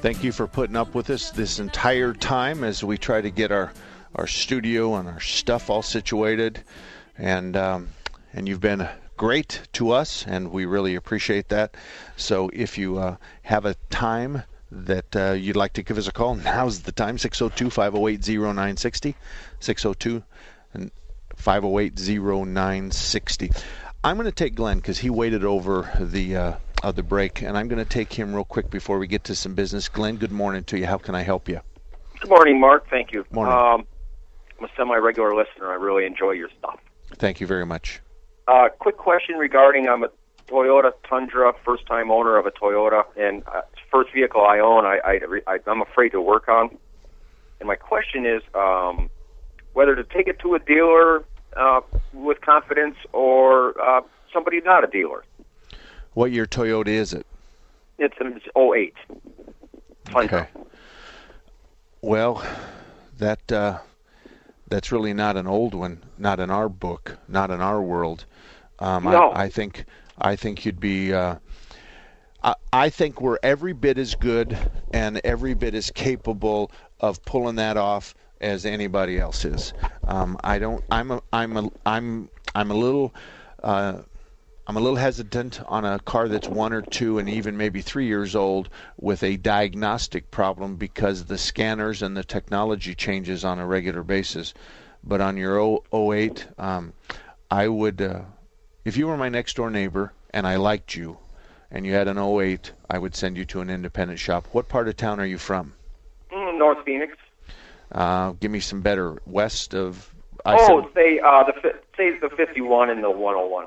Thank you for putting up with us this entire time as we try to get our, our studio and our stuff all situated. And, um, and you've been great to us, and we really appreciate that. So if you uh, have a time that uh, you'd like to give us a call, now's the time 602 508 0960. 602 508 0960. I'm going to take Glenn because he waited over the. Uh, of the break, and I'm going to take him real quick before we get to some business. Glenn, good morning to you. How can I help you? Good morning, Mark. Thank you. Morning. Um, I'm a semi-regular listener. I really enjoy your stuff. Thank you very much. Uh, quick question regarding I'm a Toyota Tundra, first-time owner of a Toyota, and uh, first vehicle I own. I, I, I I'm afraid to work on, and my question is um, whether to take it to a dealer uh, with confidence or uh, somebody not a dealer. What year Toyota is it? It's an 08. Tundra. Okay. Well, that uh, that's really not an old one. Not in our book. Not in our world. Um, No. I, I think I think you'd be. Uh, I, I think we're every bit as good and every bit as capable of pulling that off as anybody else is. Um, I don't. I'm a. I'm a. I'm. I'm a little. Uh, I'm a little hesitant on a car that's one or two and even maybe three years old with a diagnostic problem because the scanners and the technology changes on a regular basis. But on your O- 08, um, I would, uh, if you were my next door neighbor and I liked you and you had an 08, I would send you to an independent shop. What part of town are you from? Mm, North Phoenix. Uh, give me some better west of. oh, I-70. say uh, the say the 51 and the 101.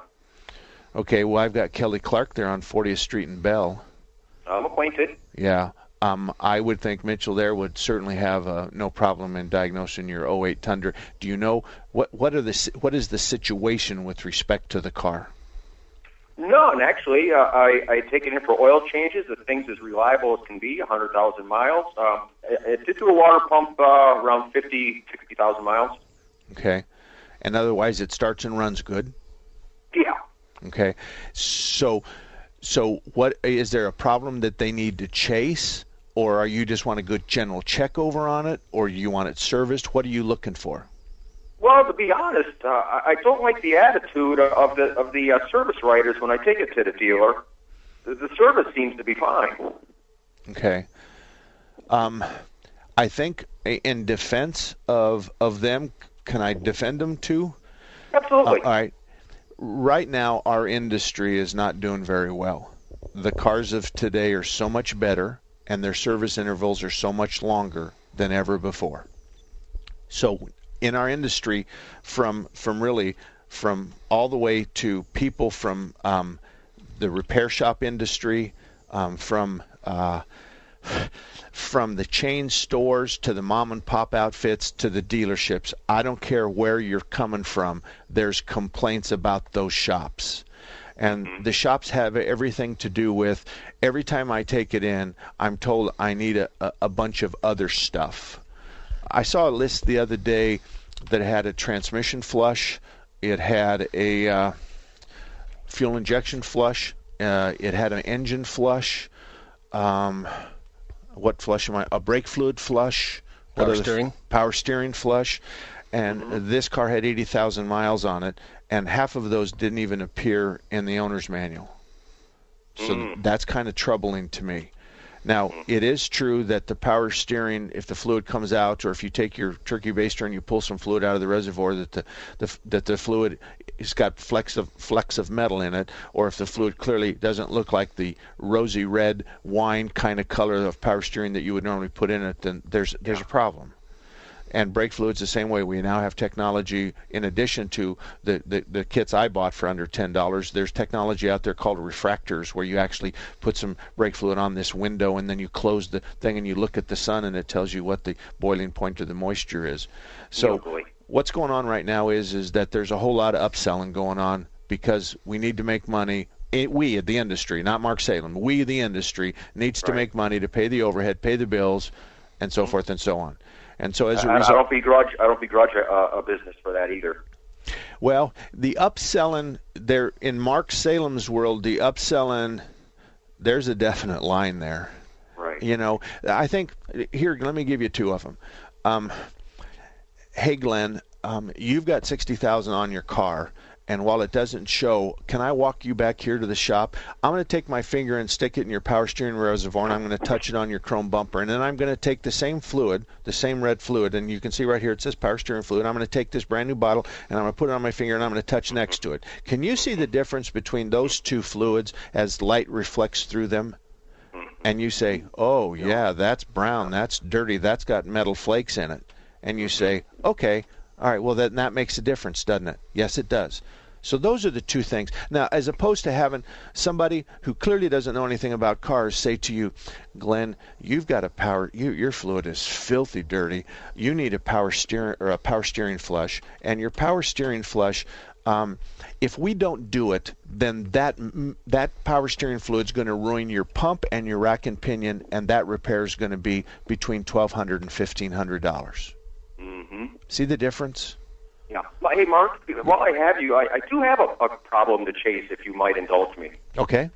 Okay. Well, I've got Kelly Clark there on 40th Street in Bell. I'm acquainted. Yeah. Um, I would think Mitchell there would certainly have uh, no problem in diagnosing your 08 Tundra. Do you know what what are the what is the situation with respect to the car? No, and actually, uh, I, I take it in for oil changes. The thing's as reliable as can be, 100,000 miles. Um, it, it did do a water pump uh, around 50, 60,000 miles. Okay, and otherwise it starts and runs good. Yeah. Okay, so so what is there a problem that they need to chase, or are you just want a good general check over on it, or you want it serviced? What are you looking for? Well, to be honest, uh, I don't like the attitude of the of the uh, service writers when I take it to the dealer. The, the service seems to be fine. Okay. Um, I think in defense of of them, can I defend them too? Absolutely. Uh, all right. Right now, our industry is not doing very well. The cars of today are so much better, and their service intervals are so much longer than ever before. So, in our industry, from from really from all the way to people from um, the repair shop industry, um, from uh, from the chain stores to the mom and pop outfits to the dealerships. I don't care where you're coming from. There's complaints about those shops. And the shops have everything to do with every time I take it in, I'm told I need a, a, a bunch of other stuff. I saw a list the other day that had a transmission flush, it had a uh, fuel injection flush, uh, it had an engine flush. Um, what flush am I? A brake fluid flush. What Power other- steering. Power steering flush. And mm-hmm. this car had 80,000 miles on it, and half of those didn't even appear in the owner's manual. So mm. that's kind of troubling to me. Now, mm-hmm. it is true that the power steering, if the fluid comes out, or if you take your turkey baster and you pull some fluid out of the reservoir, that the, the that the fluid has got flecks of flecks of metal in it, or if the fluid clearly doesn't look like the rosy red wine kind of color of power steering that you would normally put in it, then there's there's a problem and brake fluids the same way. We now have technology in addition to the, the, the kits I bought for under ten dollars. There's technology out there called refractors where you actually put some brake fluid on this window and then you close the thing and you look at the sun and it tells you what the boiling point of the moisture is. So Oh, what's going on right now is is that there's a whole lot of upselling going on because we need to make money. It, we, at the industry, not Mark Salem, we, the industry, needs to make money to pay the overhead, pay the bills, and so mm-hmm. forth and so on. And so as a result, don't begrudge I don't begrudge a, a business for that either. well, the upselling there in Mark Salem's world, the upselling, there's a definite line there. Right. You know, I think here. Let me give you two of them. Um, hey, Glenn, um, you've got sixty thousand on your car, and while it doesn't show, can I walk you back here to the shop? I'm going to take my finger and stick it in your power steering reservoir, and I'm going to touch it on your chrome bumper, and then I'm going to take the same fluid, the same red fluid, and you can see right here it says power steering fluid. I'm going to take this brand new bottle, and I'm going to put it on my finger, and I'm going to touch next to it. Can you see the difference between those two fluids as light reflects through them? and you say, "Oh yeah, that's brown, that's dirty, that's got metal flakes in it," and you say, "Okay, all right, well then that makes a difference, doesn't it?" Yes, it does. So those are the two things. Now, as opposed to having somebody who clearly doesn't know anything about cars say to you, "Glenn, you've got a power, you, your fluid is filthy dirty. You need a power steering or a power steering flush, and your power steering flush." Um, if we don't do it, then that that power steering fluid is going to ruin your pump and your rack and pinion, and that repair is going to be between twelve hundred and fifteen hundred dollars. See the difference? Yeah. Well, hey, Mark, while I have you, I, I do have a, a problem to chase, if you might indulge me. Okay.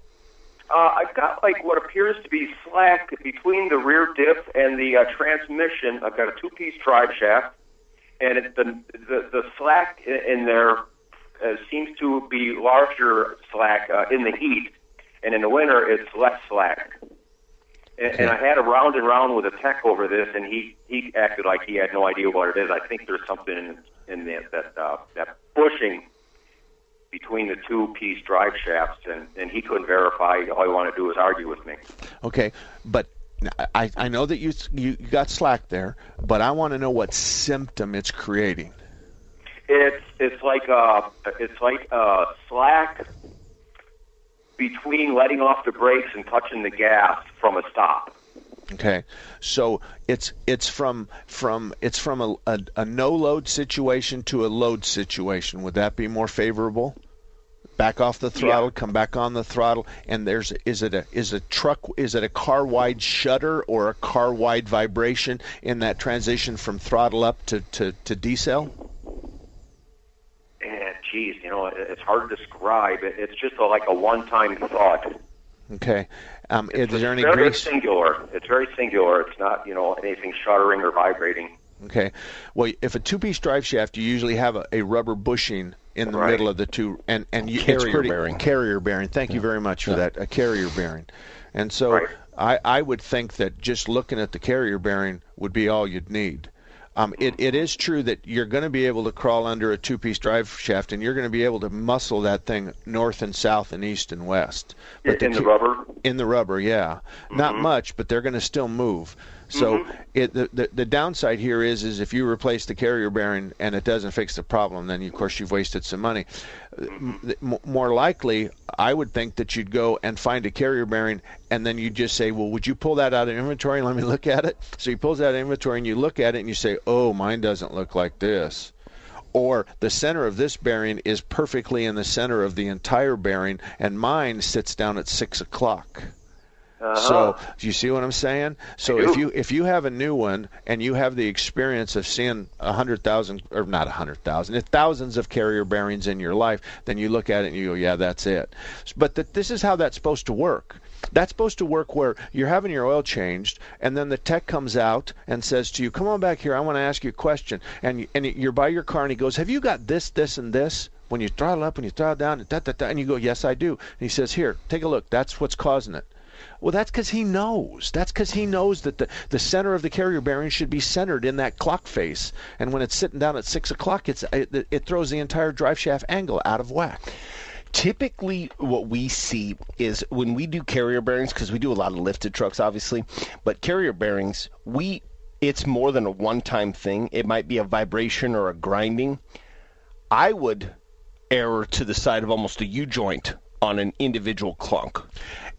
Uh, I've got like what appears to be slack between the rear diff and the uh, transmission. I've got a two-piece drive shaft, and it, the, the the slack in there uh, seems to be larger slack uh, in the heat, and in the winter it's less slack. And, and I had a round and round with a tech over this, and he he acted like he had no idea what it is. I think there's something in, in the, that uh, that bushing between the two piece drive shafts, and, and he couldn't verify. All he wanted to do was argue with me. Okay, but I, I know that you you got slack there, but I want to know what symptom it's creating. It's it's like uh it's like uh slack between letting off the brakes and touching the gas from a stop. Okay, so it's it's from from it's from a, a, a no load situation to a load situation. Would that be more favorable? Back off the throttle, come back on the throttle, and there's is it a is a truck is it a car wide shudder or a car wide vibration in that transition from throttle up to to, to decel? And geez, you know, it's hard to describe. It's just a, like a one-time thought. Okay, um, is there any very grease? singular. It's very singular. It's not you know anything shuddering or vibrating. Okay. Well, if a two-piece drive shaft, you usually have a, a rubber bushing in the Right. middle of the two, and and you, it's Carrier pretty, bearing. Carrier bearing. Thank you very much for Yeah. that. A carrier bearing, and so Right. I I would think that just looking at the carrier bearing would be all you'd need. Um, it, it is true that you're going to be able to crawl under a two-piece drive shaft, and you're going to be able to muscle that thing north and south and east and west. But in the ca- rubber. in the rubber, yeah, not much, but they're going to still move. So it, the, the the downside here is is if you replace the carrier bearing and it doesn't fix the problem, then of course you've wasted some money. Uh, m- More likely, I would think that you'd go and find a carrier bearing, and then you just say, "Well, would you pull that out of inventory and let me look at it?" So he pulls out of inventory, and you look at it, and you say, "Oh, mine doesn't look like this." or the center of this bearing is perfectly in the center of the entire bearing, and mine sits down at six o'clock. So, do you see what I'm saying? So, Uh-huh. If you if you have a new one and you have the experience of seeing a hundred thousand or not a hundred thousand, thousands of carrier bearings in your life, then you look at it and you go, "Yeah, that's it." But th- this is how that's supposed to work. That's supposed to work where you're having your oil changed, and then the tech comes out and says to you, "Come on back here. I want to ask you a question." And you, and you're by your car, and he goes, "Have you got this, this, and this?" When you throttle up, when you throttle down, and da, da, da, and you go, "Yes, I do." And he says, "Here, take a look. That's what's causing it." Well, that's because he knows. That's because he knows that the, the center of the carrier bearing should be centered in that clock face. And when it's sitting down at six o'clock, it's uh, it, it throws the entire drive shaft angle out of whack. Typically, what we see is when we do carrier bearings, because we do a lot of lifted trucks, obviously, but carrier bearings, we it's more than a one-time thing. It might be a vibration or a grinding. I would err to the side of almost a U joint on an individual clunk.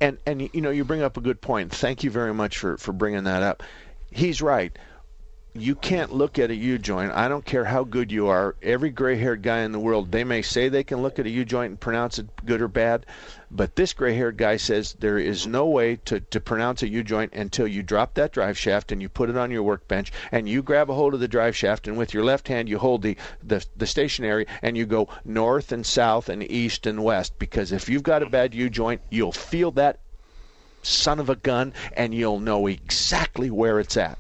And and you know you bring up a good point. Thank you very much for for bringing that up. He's right. You can't look at a U joint. I don't care how good you are. Every gray-haired guy in the world, they may say they can look at a U joint and pronounce it good or bad, but this gray-haired guy says there is no way to, to pronounce a U joint until you drop that drive shaft and you put it on your workbench and you grab a hold of the drive shaft and with your left hand you hold the, the, the stationary and you go north and south and east and west because if you've got a bad U joint, you'll feel that son of a gun and you'll know exactly where it's at.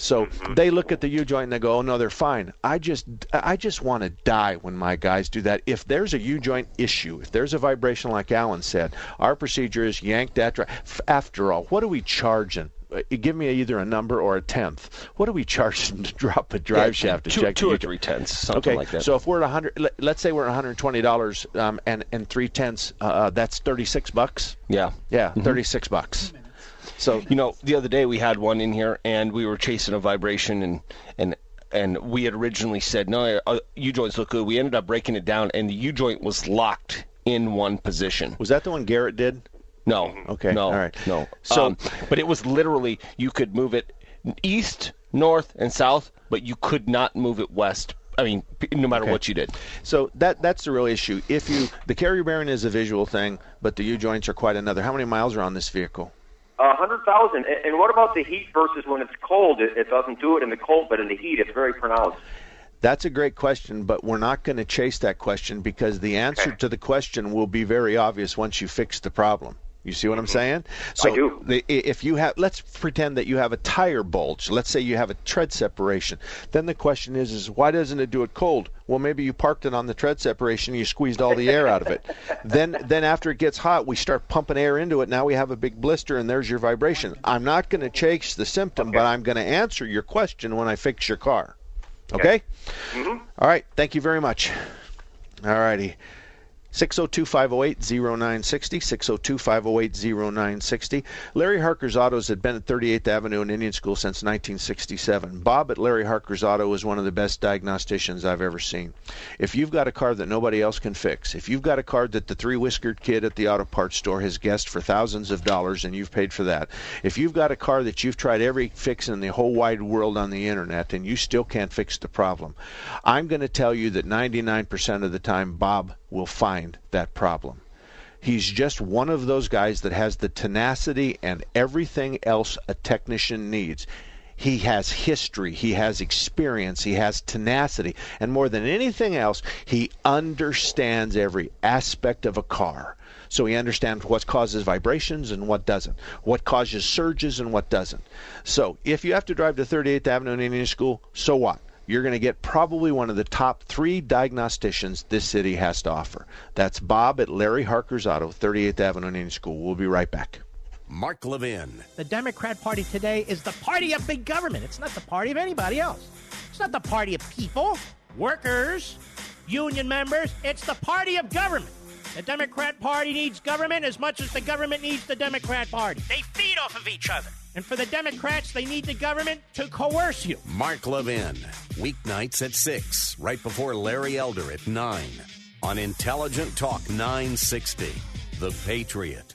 So they look at the U joint and they go, "Oh no, they're fine." I just I just want to die when my guys do that. If there's a U joint issue, if there's a vibration like Alan said, our procedure is yank that drive. After all, what are we charging? Uh, give me either a number or a tenth. What are we charging to drop a drive Yeah, shaft to two, check two or three tenths, something okay, like that. so if we're at 100, let- let's say we're at 120 dollars um, and and three tenths, uh, that's 36 bucks. yeah. Yeah, 36 bucks. So You know, the other day we had one in here, and we were chasing a vibration, and and and we had originally said no, uh, U joints look good. We ended up breaking it down, and the U joint was locked in one position. was that the one Garrett did? No, Okay, no, all right. no. So- Um, but it was literally you could move it east, north, and south, but you could not move it west. I mean, no matter Okay. what you did. So that that's the real issue. If you the carrier bearing is a visual thing, but the U joints are quite another. How many miles are on this vehicle? A hundred thousand. And and what about the heat versus when it's cold? It, it doesn't do it in the cold, but in the heat, it's very pronounced. That's a great question, but we're not going to chase that question because the answer Okay. to the question will be very obvious once you fix the problem. You see what I'm saying? So Mm-hmm. do. the- if you have, let's pretend that you have a tire bulge. Let's say you have a tread separation. Then the question is, is why doesn't it do it cold? Well, maybe you parked it on the tread separation. And you squeezed all the air out of it. then, then after it gets hot, we start pumping air into it. Now we have a big blister, and there's your vibration. I'm not going to chase the symptom, but I'm going to answer your question when I fix your car. Okay? All right. Thank you very much. All righty. 602 508 0960. 602 508 0960. Larry Harker's Autos had been at 38th Avenue and Indian School since 1967. Bob at Larry Harker's Auto is one of the best diagnosticians I've ever seen. If you've got a car that nobody else can fix, if you've got a car that the three whiskered kid at the auto parts store has guessed for thousands of dollars and you've paid for that, if you've got a car that you've tried every fix in the whole wide world on the internet and you still can't fix the problem, I'm going to tell you that 99% of the time Bob will find that problem. He's just one of those guys that has the tenacity and everything else a technician needs. He has history, he has experience, he has tenacity, and more than anything else, he understands every aspect of a car. So he understands what causes vibrations and what doesn't, what causes surges and what doesn't. So if you have to drive to 38th Avenue in Indian School, so what? You're going to get probably one of the top three diagnosticians this city has to offer. That's Bob at Larry Harker's Auto, 38th Avenue in Indian School. We'll be right back. Mark Levin. The Democrat Party today is the party of big government. It's not the party of anybody else. It's not the party of people, workers, union members. It's the party of government. The Democrat Party needs government as much as the government needs the Democrat Party. They feed off of each other. And for the Democrats, they need the government to coerce you. Mark Levin. Weeknights at 6, right before Larry Elder at 9. On Intelligent Talk 960. The Patriot.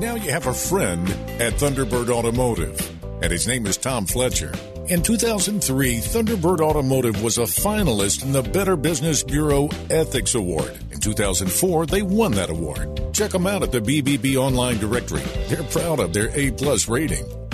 Now you have a friend at Thunderbird Automotive, and his name is Tom Fletcher. In 2003, Thunderbird Automotive was a finalist in the Better Business Bureau Ethics Award. In 2004, they won that award. Check them out at the BBB online directory. They're proud of their A plus rating.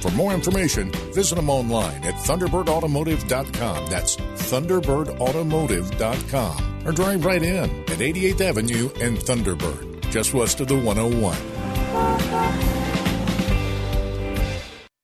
For more information, visit them online at thunderbirdautomotive.com. That's thunderbirdautomotive.com. Or drive right in at 88th Avenue and Thunderbird, just west of the 101.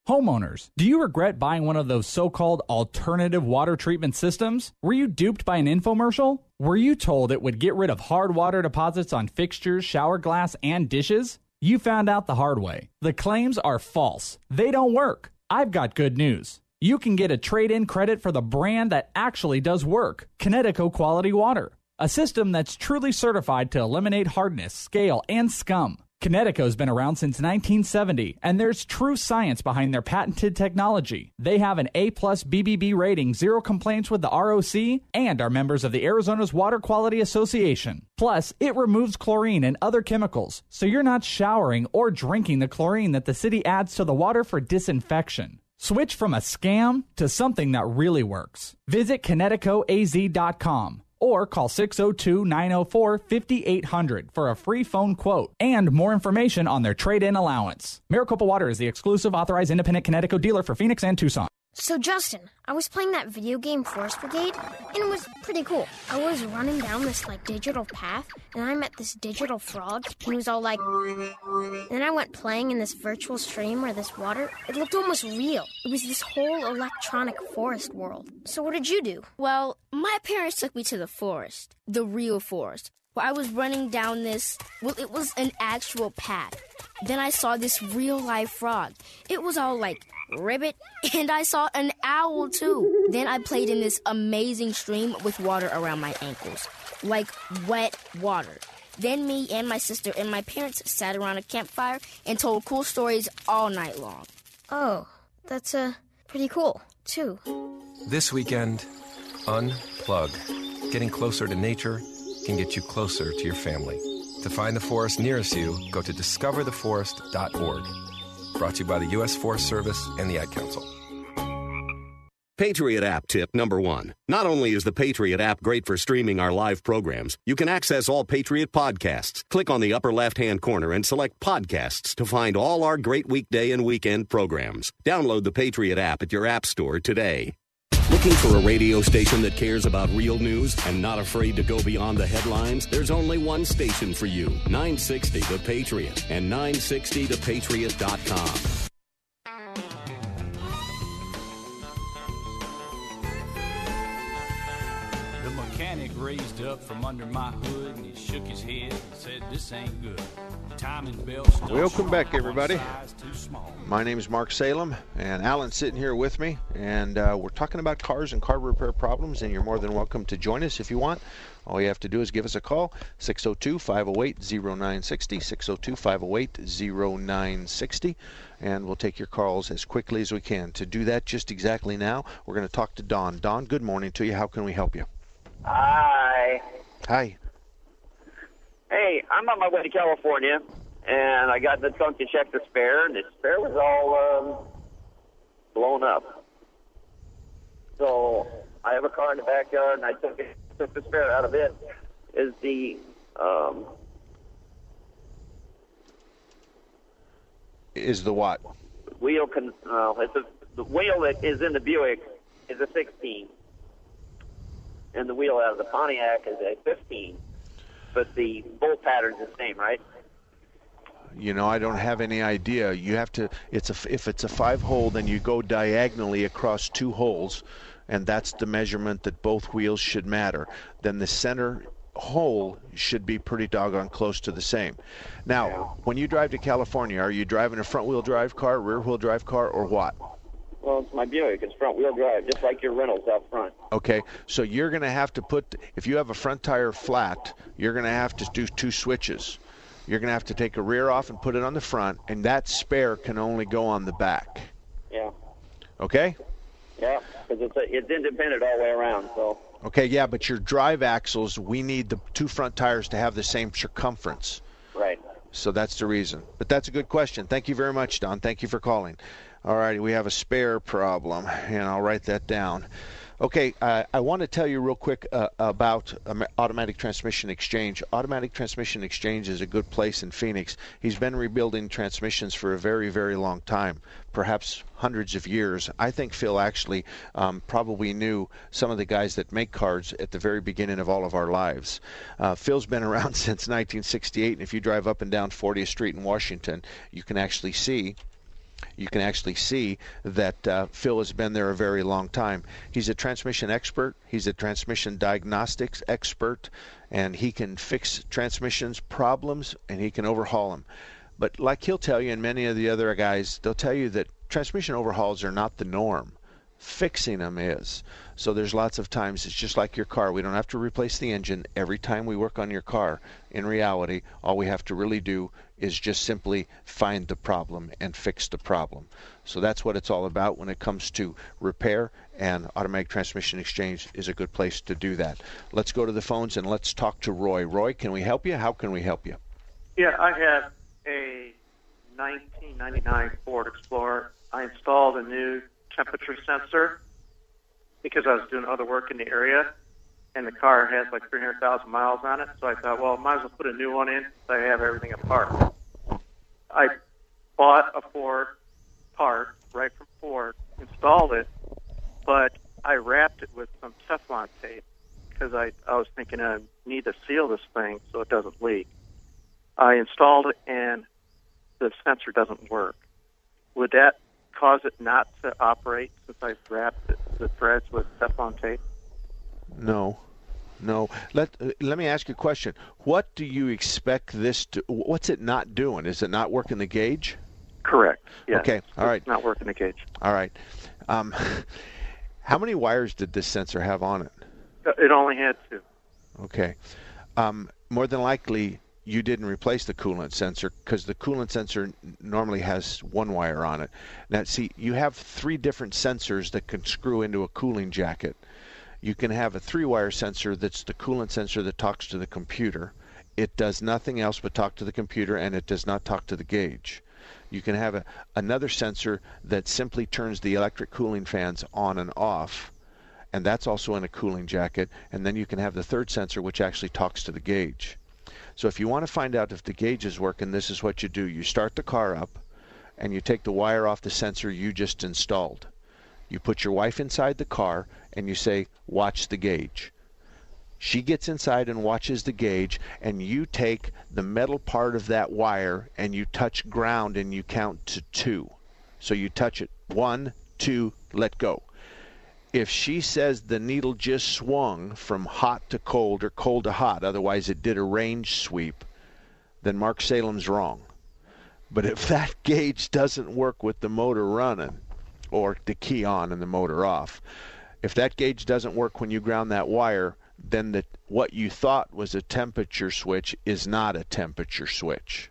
Homeowners, do you regret buying one of those so called alternative water treatment systems? Were you duped by an infomercial? Were you told it would get rid of hard water deposits on fixtures, shower glass, and dishes? You found out the hard way. The claims are false, they don't work. I've got good news. You can get a trade in credit for the brand that actually does work Kinetico Quality Water, a system that's truly certified to eliminate hardness, scale, and scum. Kinetico's been around since 1970, and there's true science behind their patented technology. They have an A plus BBB rating, zero complaints with the ROC, and are members of the Arizona's Water Quality Association. Plus, it removes chlorine and other chemicals, so you're not showering or drinking the chlorine that the city adds to the water for disinfection. Switch from a scam to something that really works. Visit KineticoAZ.com or call 602 904 5800 for a free phone quote and more information on their trade in allowance. Maricopa Water is the exclusive authorized independent Kinetico dealer for Phoenix and Tucson. So, Justin, I was playing that video game Forest Brigade, and it was pretty cool. I was running down this, like, digital path, and I met this digital frog, and he was all like. Then I went playing in this virtual stream where this water, it looked almost real. It was this whole electronic forest world. So, what did you do? Well, my parents took me to the forest, the real forest, where I was running down this. Well, it was an actual path. Then I saw this real life frog. It was all like ribbit, and I saw an owl too. Then I played in this amazing stream with water around my ankles, like wet water. Then me and my sister and my parents sat around a campfire and told cool stories all night long. Oh, that's uh, pretty cool, too. This weekend, unplug. Getting closer to nature can get you closer to your family. To find the forest nearest you, go to discovertheforest.org. Brought to you by the U.S. Forest Service and the Ad Council. Patriot app tip number one. Not only is the Patriot app great for streaming our live programs, you can access all Patriot podcasts. Click on the upper left hand corner and select podcasts to find all our great weekday and weekend programs. Download the Patriot app at your app store today. Looking for a radio station that cares about real news and not afraid to go beyond the headlines? There's only one station for you 960 The Patriot and 960thepatriot.com. raised up from under my hood and he shook his head and said, This ain't good. Welcome back, everybody. My name is Mark Salem, and Alan's sitting here with me, and uh, we're talking about cars and car repair problems. And you're more than welcome to join us if you want. All you have to do is give us a call 602 508 0960, 602 508 0960, and we'll take your calls as quickly as we can. To do that just exactly now, we're going to talk to Don. Don, good morning to you. How can we help you? Hi. Hi. Hey, I'm on my way to California, and I got in the trunk to check the spare, and the spare was all um, blown up. So I have a car in the backyard, and I took it, took the spare out of it. Is the um, Is the what? wheel con- uh, it's a, the wheel that is in the Buick is a 16, and the wheel out of the Pontiac is a 15. But the bolt pattern's the same, right? You know, I don't have any idea. You have to. It's a. If it's a five hole, then you go diagonally across two holes, and that's the measurement that both wheels should matter. Then the center hole should be pretty doggone close to the same. Now, when you drive to California, are you driving a front wheel drive car, rear wheel drive car, or what? Well, it's my Buick. It's front wheel drive, just like your Reynolds out front. Okay, so you're going to have to put, if you have a front tire flat, you're going to have to do two switches. You're going to have to take a rear off and put it on the front, and that spare can only go on the back. Yeah, Okay? yeah, because it's a, it's independent all the way around. So Okay, yeah, but your drive axles, we need the two front tires to have the same circumference. right. So that's the reason. But that's a good question. Thank you very much, Don. Thank you for calling. All righty, we have a spare problem, and I'll write that down. Okay, I want to tell you real quick uh, about um, Automatic Transmission Exchange. Automatic Transmission Exchange is a good place in Phoenix. He's been rebuilding transmissions for a very, very long time, perhaps hundreds of years. I think Phil actually um, probably knew some of the guys that make cars at the very beginning of all of our lives. Uh, Phil's been around since 1968, and if you drive up and down 40th Street in Washington, you can actually see you can actually see that uh, Phil has been there a very long time. He's a transmission expert, he's a transmission diagnostics expert, and he can fix transmissions problems and he can overhaul them. But like he'll tell you, and many of the other guys, they'll tell you that transmission overhauls are not the norm. Fixing them is. So there's lots of times it's just like your car. We don't have to replace the engine every time we work on your car. In reality, all we have to really do is just simply find the problem and fix the problem. So that's what it's all about when it comes to repair, and Automatic Transmission Exchange is a good place to do that. Let's go to the phones and let's talk to Roy. Roy, can we help you? How can we help you? Yeah, I have a 1999 Ford Explorer. I installed a new temperature sensor because I was doing other work in the area, and the car has like 300,000 miles on it. So I thought, well, might as well put a new one in so I have everything apart. I bought a Ford part right from Ford, installed it, but I wrapped it with some Teflon tape because I, I was thinking I need to seal this thing so it doesn't leak. I installed it and the sensor doesn't work. Would that cause it not to operate since I wrapped it, the threads with Teflon tape? No. No. Let uh, let me ask you a question. What do you expect this to what's it not doing? Is it not working the gauge? Correct. Yes. Okay. All right. Not working the gauge. All right. Um, how many wires did this sensor have on it? Uh, It only had two. Okay. Um, more than likely, you didn't replace the coolant sensor because the coolant sensor normally has one wire on it. Now, see, you have three different sensors that can screw into a cooling jacket. You can have a three wire sensor that's the coolant sensor that talks to the computer. It does nothing else but talk to the computer and it does not talk to the gauge. You can have a, another sensor that simply turns the electric cooling fans on and off and that's also in a cooling jacket. And then you can have the third sensor, which actually talks to the gauge. So if you want to find out if the gauge is working, this is what you do. You start the car up, and you take the wire off the sensor you just installed. You put your wife inside the car, and you say, watch the gauge. She gets inside and watches the gauge, and you take the metal part of that wire and you touch ground and you count to two. So you touch it one, two, let go if she says the needle just swung from hot to cold or cold to hot, otherwise it did a range sweep, then Mark Salem's wrong. But if that gauge doesn't work with the motor running, or the key on and the motor off, if that gauge doesn't work when you ground that wire, then the, what you thought was a temperature switch is not a temperature switch.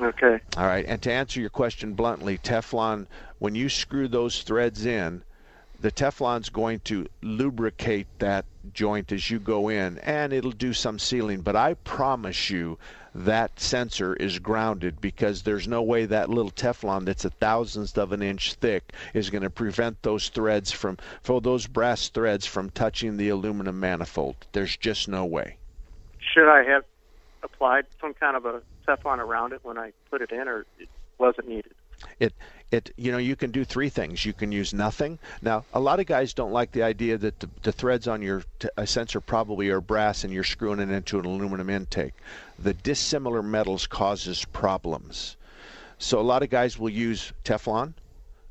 Okay. All right. And to answer your question bluntly, Teflon, when you screw those threads in, the Teflon's going to lubricate that joint as you go in and it'll do some sealing. But I promise you that sensor is grounded because there's no way that little Teflon that's a thousandth of an inch thick is going to prevent those threads from, for those brass threads from touching the aluminum manifold. There's just no way. Should I have applied some kind of a Teflon around it when I put it in, or it wasn't needed? It it you know you can do three things. You can use nothing. Now a lot of guys don't like the idea that the, the threads on your t- a sensor probably are brass and you're screwing it into an aluminum intake. The dissimilar metals causes problems. So a lot of guys will use Teflon.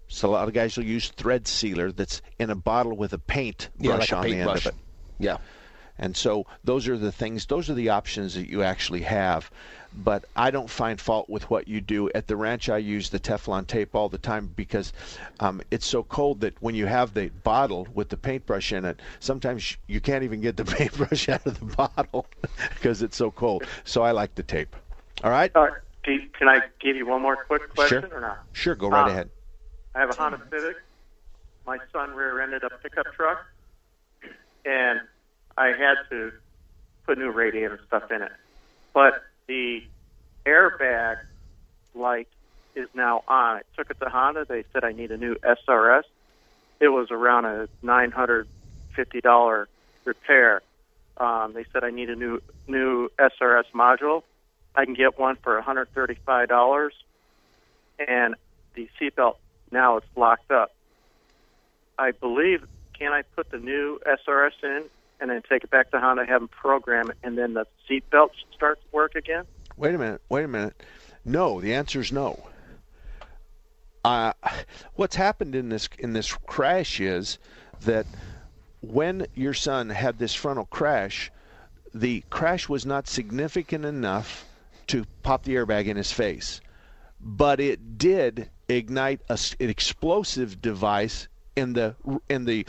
So a lot of guys will use thread sealer that's in a bottle with a paint Yeah, brush like on the end paintbrush. of it. Yeah. And so those are the things, those are the options that you actually have. But I don't find fault with what you do. At the ranch, I use the Teflon tape all the time because um, it's so cold that when you have the bottle with the paintbrush in it, sometimes you can't even get the paintbrush out of the bottle because it's so cold. So I like the tape. All right? Uh, can I give you one more quick question Sure. or not? Sure, go right Uh, ahead. I have a Honda Civic. My son rear-ended a pickup truck, and I had to put new radiator stuff in it. But the airbag light is now on. I took it to Honda. They said I need a new SRS. It was around a nine hundred fifty dollar repair. Um, they said I need a new new SRS module. I can get one for one hundred thirty five dollars, and the seatbelt now is locked up. I believe can I put the new SRS in and then take it back to Honda, have them program it, and then the seatbelt starts to work again? Wait a minute. Wait a minute. No, the answer is no. Uh, what's happened in this in this crash is that when your son had this frontal crash, the crash was not significant enough to pop the airbag in his face, but it did ignite a, an explosive device in the in the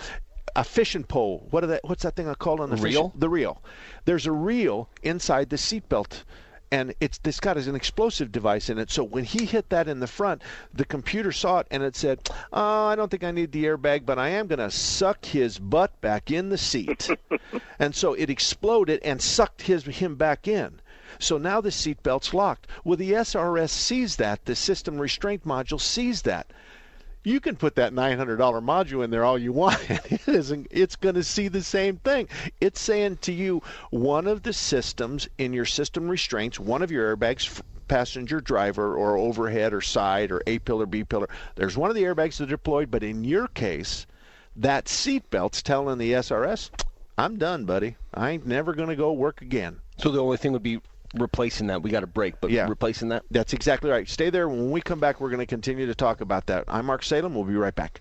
a fishing pole. What are that? What's that thing I called on the Reel? The reel. There's a reel inside the seatbelt, and it's this got an explosive device in it. So when he hit that in the front, the computer saw it and it said, "Oh, I don't think I need the airbag, but I am going to suck his butt back in the seat." and so it exploded and sucked his him back in. So now the seatbelt's locked. Well, the SRS sees that. The system restraint module sees that you can put that $900 module in there all you want. it isn't, it's going to see the same thing. It's saying to you, one of the systems in your system restraints, one of your airbags, passenger driver or overhead or side or A pillar, B pillar, there's one of the airbags that are deployed, but in your case, that seatbelt's telling the SRS, I'm done, buddy. I ain't never going to go work again. So the only thing would be replacing that. We got a break, but Yeah. replacing that. That's exactly right. Stay there. When we come back, we're going to continue to talk about that. I'm Mark Salem. We'll be right back.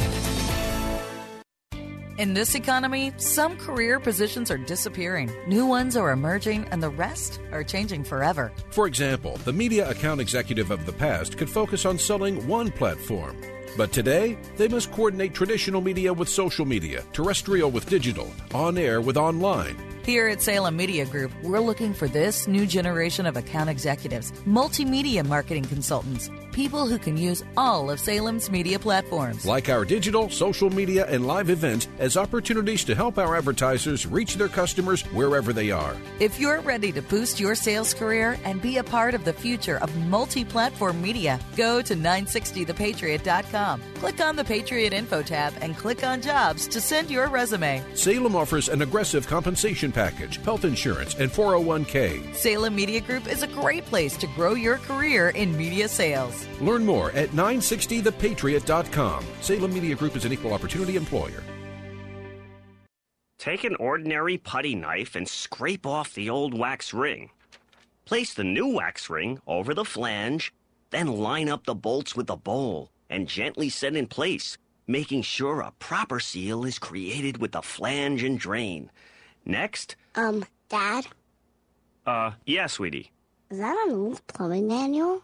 In this economy, some career positions are disappearing, new ones are emerging, and the rest are changing forever. For example, the media account executive of the past could focus on selling one platform. But today, they must coordinate traditional media with social media, terrestrial with digital, on air with online. Here at Salem Media Group, we're looking for this new generation of account executives, multimedia marketing consultants, people who can use all of Salem's media platforms. Like our digital, social media, and live events as opportunities to help our advertisers reach their customers wherever they are. If you're ready to boost your sales career and be a part of the future of multi platform media, go to 960thepatriot.com. Click on the Patriot Info tab and click on Jobs to send your resume. Salem offers an aggressive compensation package, health insurance, and 401k. Salem Media Group is a great place to grow your career in media sales. Learn more at 960thepatriot.com. Salem Media Group is an equal opportunity employer. Take an ordinary putty knife and scrape off the old wax ring. Place the new wax ring over the flange, then line up the bolts with the bowl and gently set in place, making sure a proper seal is created with the flange and drain. Next, Um, Dad, uh, yeah, sweetie. is that an old plumbing manual?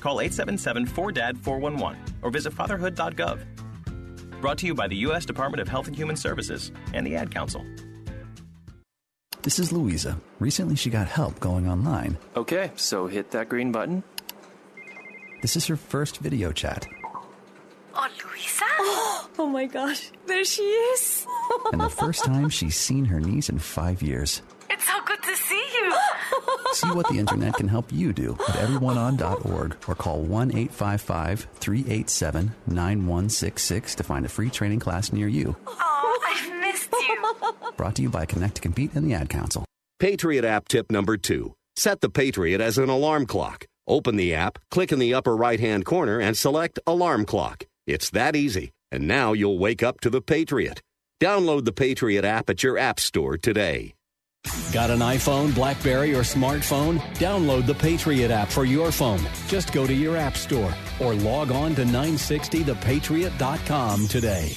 Call 877 4DAD 411 or visit fatherhood.gov. Brought to you by the U.S. Department of Health and Human Services and the Ad Council. This is Louisa. Recently, she got help going online. Okay, so hit that green button. This is her first video chat. Oh, Luisa? Oh my gosh, there she is. and the first time she's seen her niece in five years. It's so good to see you. See what the internet can help you do at everyoneon.org or call 1 855 387 9166 to find a free training class near you. Oh, I've missed you. Brought to you by Connect to Compete and the Ad Council. Patriot app tip number two set the Patriot as an alarm clock. Open the app, click in the upper right hand corner, and select Alarm Clock. It's that easy. And now you'll wake up to the Patriot. Download the Patriot app at your App Store today. Got an iPhone, Blackberry, or smartphone? Download the Patriot app for your phone. Just go to your App Store or log on to 960thepatriot.com today.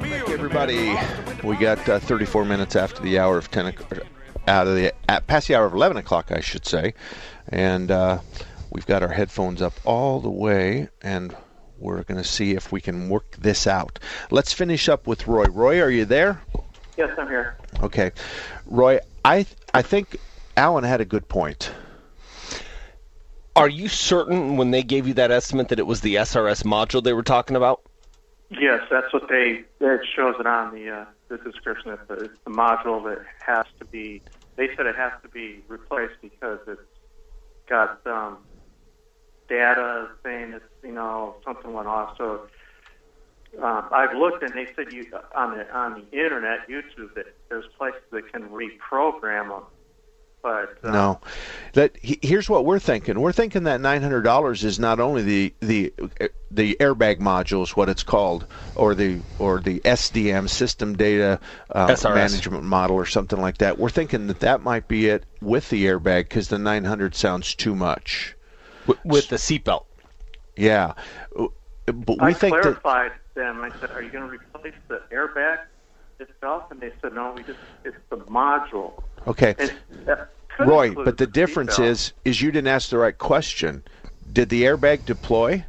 Thank you, everybody. We got uh, 34 minutes after the hour of 10 o'clock, out of the at, past the hour of 11 o'clock, I should say, and uh, we've got our headphones up all the way, and we're going to see if we can work this out. Let's finish up with Roy. Roy, are you there? Yes, I'm here. Okay, Roy. I I think Alan had a good point. Are you certain when they gave you that estimate that it was the SRS module they were talking about? Yes, that's what they. It shows it on the uh, the description. That the, it's the module that has to be. They said it has to be replaced because it's got um, data saying it's you know something went off. So um, I've looked and they said you on the on the internet, YouTube, that there's places that can reprogram them. But uh, No, that here's what we're thinking. We're thinking that nine hundred dollars is not only the the the airbag module is what it's called, or the or the SDM system data uh, management model or something like that. We're thinking that that might be it with the airbag because the nine hundred sounds too much. With, with the seatbelt. Yeah, but we I think that clarified them. I said, "Are you going to replace the airbag itself?" And they said, "No, we just it's the module." okay. Roy, but the seatbelt. difference is is you didn't ask the right question. Did the airbag deploy?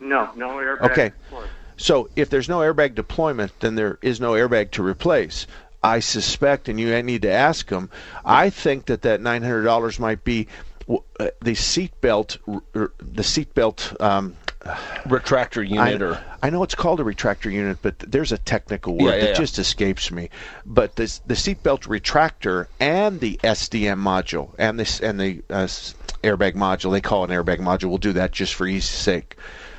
no, no airbag. Okay. it. So if there's no airbag deployment, then there is no airbag to replace. I suspect, and you need to ask them. I think that that nine hundred dollars might be the seatbelt, the seatbelt. Um, Retractor unit I, or I know it's called a retractor unit, but there's a technical word Yeah, yeah, that yeah. just escapes me. But the the seatbelt retractor and the SDM module and this and the uh, airbag module, they call it an airbag module. We'll do that just for ease sake.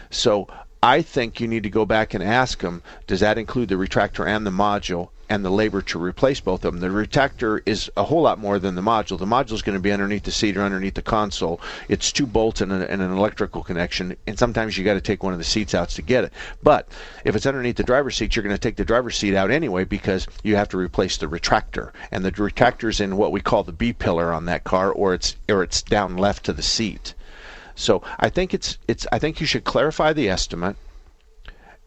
So I think you need to go back and ask them: Does that include the retractor and the module? And the labor to replace both of them. The retractor is a whole lot more than the module. The module is going to be underneath the seat or underneath the console. It's two bolts and, a, and an electrical connection, and sometimes you got to take one of the seats out to get it. But if it's underneath the driver's seat, you're going to take the driver's seat out anyway because you have to replace the retractor, and the retractor's in what we call the B pillar on that car, or it's or it's down left to the seat. So I think it's it's I think you should clarify the estimate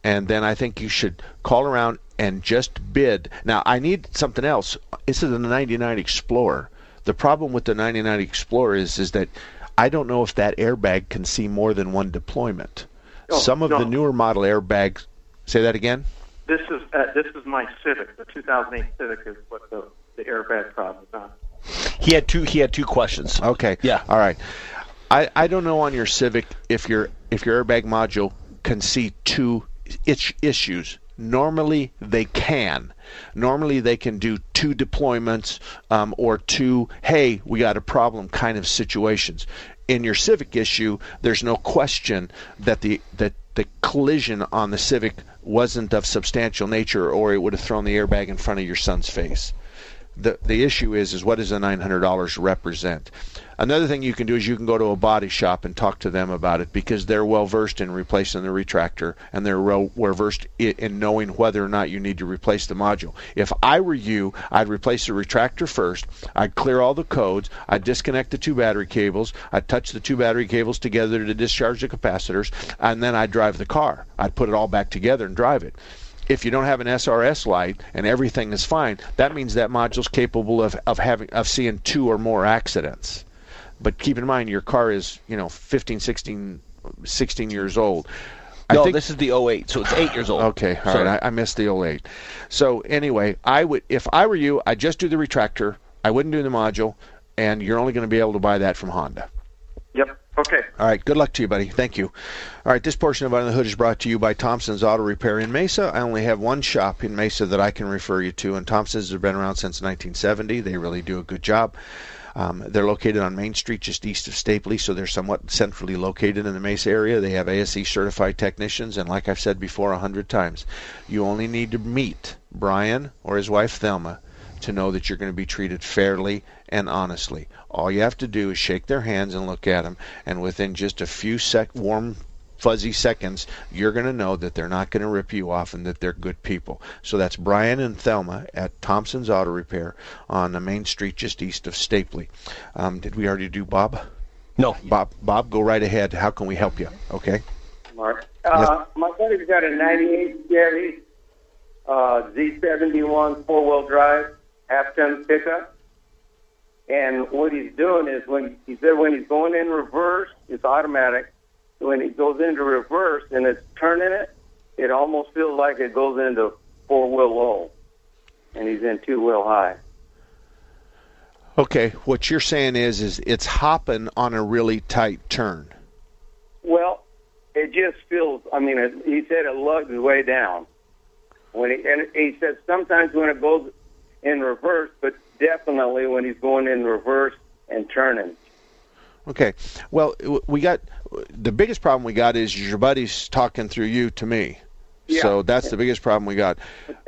and then I think you should call around and just bid. Now, I need something else. This is a 99 Explorer. The problem with the 99 Explorer is is that I don't know if that airbag can see more than one deployment. Oh, Some of no. the newer model airbags. Say that again. This is uh, this is my Civic. The 2008 Civic is what the the airbag problem is on. he had two he had two questions. Okay. Yeah. All right. I, I don't know on your Civic if your if your airbag module can see two itch issues. Normally they can. Normally they can do two deployments um, or two. Hey, we got a problem kind of situations. In your Civic issue, there's no question that the that the collision on the Civic wasn't of substantial nature, or it would have thrown the airbag in front of your son's face the the issue is is what does the nine hundred dollars represent? Another thing you can do is you can go to a body shop and talk to them about it because they're well versed in replacing the retractor and they're well, well versed in knowing whether or not you need to replace the module. If I were you, I'd replace the retractor first. I'd clear all the codes. I'd disconnect the two battery cables. I'd touch the two battery cables together to discharge the capacitors, and then I'd drive the car. I'd put it all back together and drive it if you don't have an SRS light and everything is fine, that means that module's capable of, of having of seeing two or more accidents. But keep in mind your car is, you know, 15, 16, 16 years old. No, this is the 08, so it's eight years old. Okay, all Sorry. right. I, I missed the 08. So anyway, I would if I were you, I'd just do the retractor. I wouldn't do the module, and you're only going to be able to buy that from Honda. Yep. All right. Good luck to you, buddy. Thank you. All right. This portion of Under the Hood is brought to you by Thompson's Auto Repair in Mesa. I only have one shop in Mesa that I can refer you to, and Thompson's has been around since 1970. They really do a good job. Um, they're located on Main Street, just east of Stapley, so they're somewhat centrally located in the Mesa area. They have ASE certified technicians, and like I've said before a hundred times, you only need to meet Brian or his wife Thelma to know that you're going to be treated fairly and honestly. All you have to do is shake their hands and look at them, and within just a few sec warm fuzzy seconds, you're going to know that they're not going to rip you off and that they're good people. So that's Brian and Thelma at Thompson's Auto Repair on the main street just east of Stapley. Um, did we already do Bob? No. Bob, Bob, go right ahead. How can we help you? Okay. Mark. Uh, My buddy's got a 98 Chevy uh, Z71 four-wheel drive half-ton pickup. And what he's doing is when he said when he's going in reverse, it's automatic. When he goes into reverse and it's turning it, it almost feels like it goes into four-wheel low, and he's in two-wheel high. Okay. What you're saying is, is it's hopping on a really tight turn. Well, it just feels. I mean, it, he said it lugs way down. When he and he said sometimes when it goes in reverse, but definitely when he's going in reverse and turning. Okay. Well, we got the biggest problem we got is your buddy's talking through you to me. Yeah. So that's the biggest problem we got.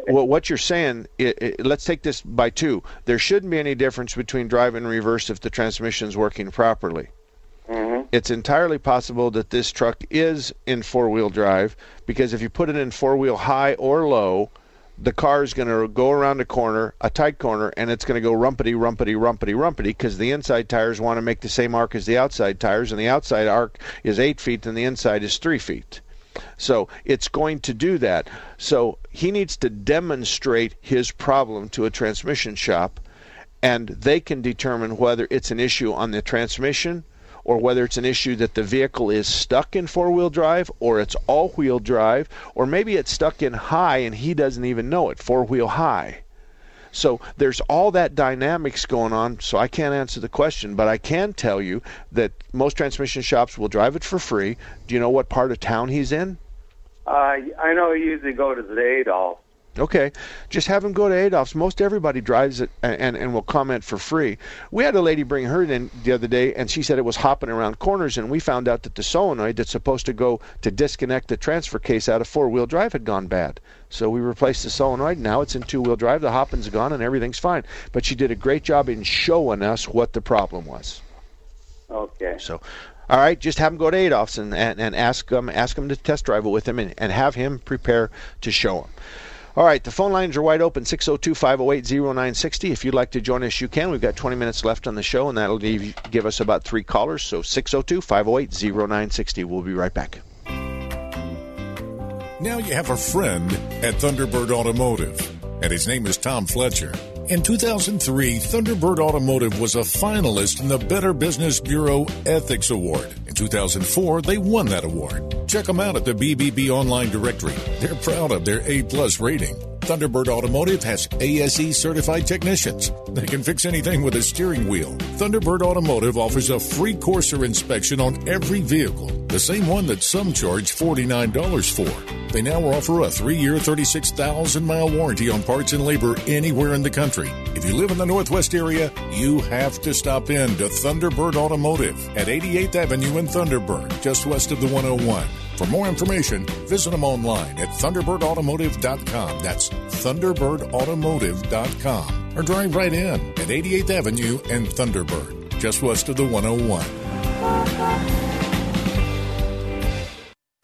Well, what you're saying, i i let's take this by two. There shouldn't be any difference between drive and reverse if the transmission's working properly. Mm-hmm. It's entirely possible that this truck is in four wheel drive because if you put it in four wheel high or low, the car is going to go around a corner, a tight corner, and it's going to go rumpity, rumpity, rumpity, rumpity because the inside tires want to make the same arc as the outside tires, and the outside arc is eight feet and the inside is three feet. So it's going to do that. So he needs to demonstrate his problem to a transmission shop, and they can determine whether it's an issue on the transmission or whether it's an issue that the vehicle is stuck in four wheel drive or it's all wheel drive or maybe it's stuck in high and he doesn't even know it, four wheel high. So there's all that dynamics going on, so I can't answer the question, but I can tell you that most transmission shops will drive it for free. Do you know what part of town he's in? Uh, I know he usually go to Adolph's. Okay, just have him go to Adolph's. Most everybody drives it and, and, and will comment for free. We had a lady bring her in the other day, and she said it was hopping around corners, and we found out that the solenoid that's supposed to go to disconnect the transfer case out of four wheel drive had gone bad. So we replaced the solenoid. Now it's in two wheel drive. The hopping's gone, and everything's fine. But she did a great job in showing us what the problem was. Okay. So, all right, just have him go to Adolph's and, and, and ask him ask him to test drive it with him and, and have him prepare to show him. All right, the phone lines are wide open 602 508 0960. If you'd like to join us, you can. We've got 20 minutes left on the show, and that'll give, give us about three callers. So 602 508 0960. We'll be right back. Now you have a friend at Thunderbird Automotive, and his name is Tom Fletcher. In 2003, Thunderbird Automotive was a finalist in the Better Business Bureau Ethics Award. In 2004, they won that award. Check them out at the BBB online directory. They're proud of their A plus rating. Thunderbird Automotive has ASE certified technicians. They can fix anything with a steering wheel. Thunderbird Automotive offers a free Corsair inspection on every vehicle, the same one that some charge $49 for. They now offer a three year, 36,000 mile warranty on parts and labor anywhere in the country. If you live in the Northwest area, you have to stop in to Thunderbird Automotive at 88th Avenue in Thunderbird, just west of the 101. For more information, visit them online at ThunderbirdAutomotive.com. That's ThunderbirdAutomotive.com. Or drive right in at 88th Avenue and Thunderbird, just west of the 101.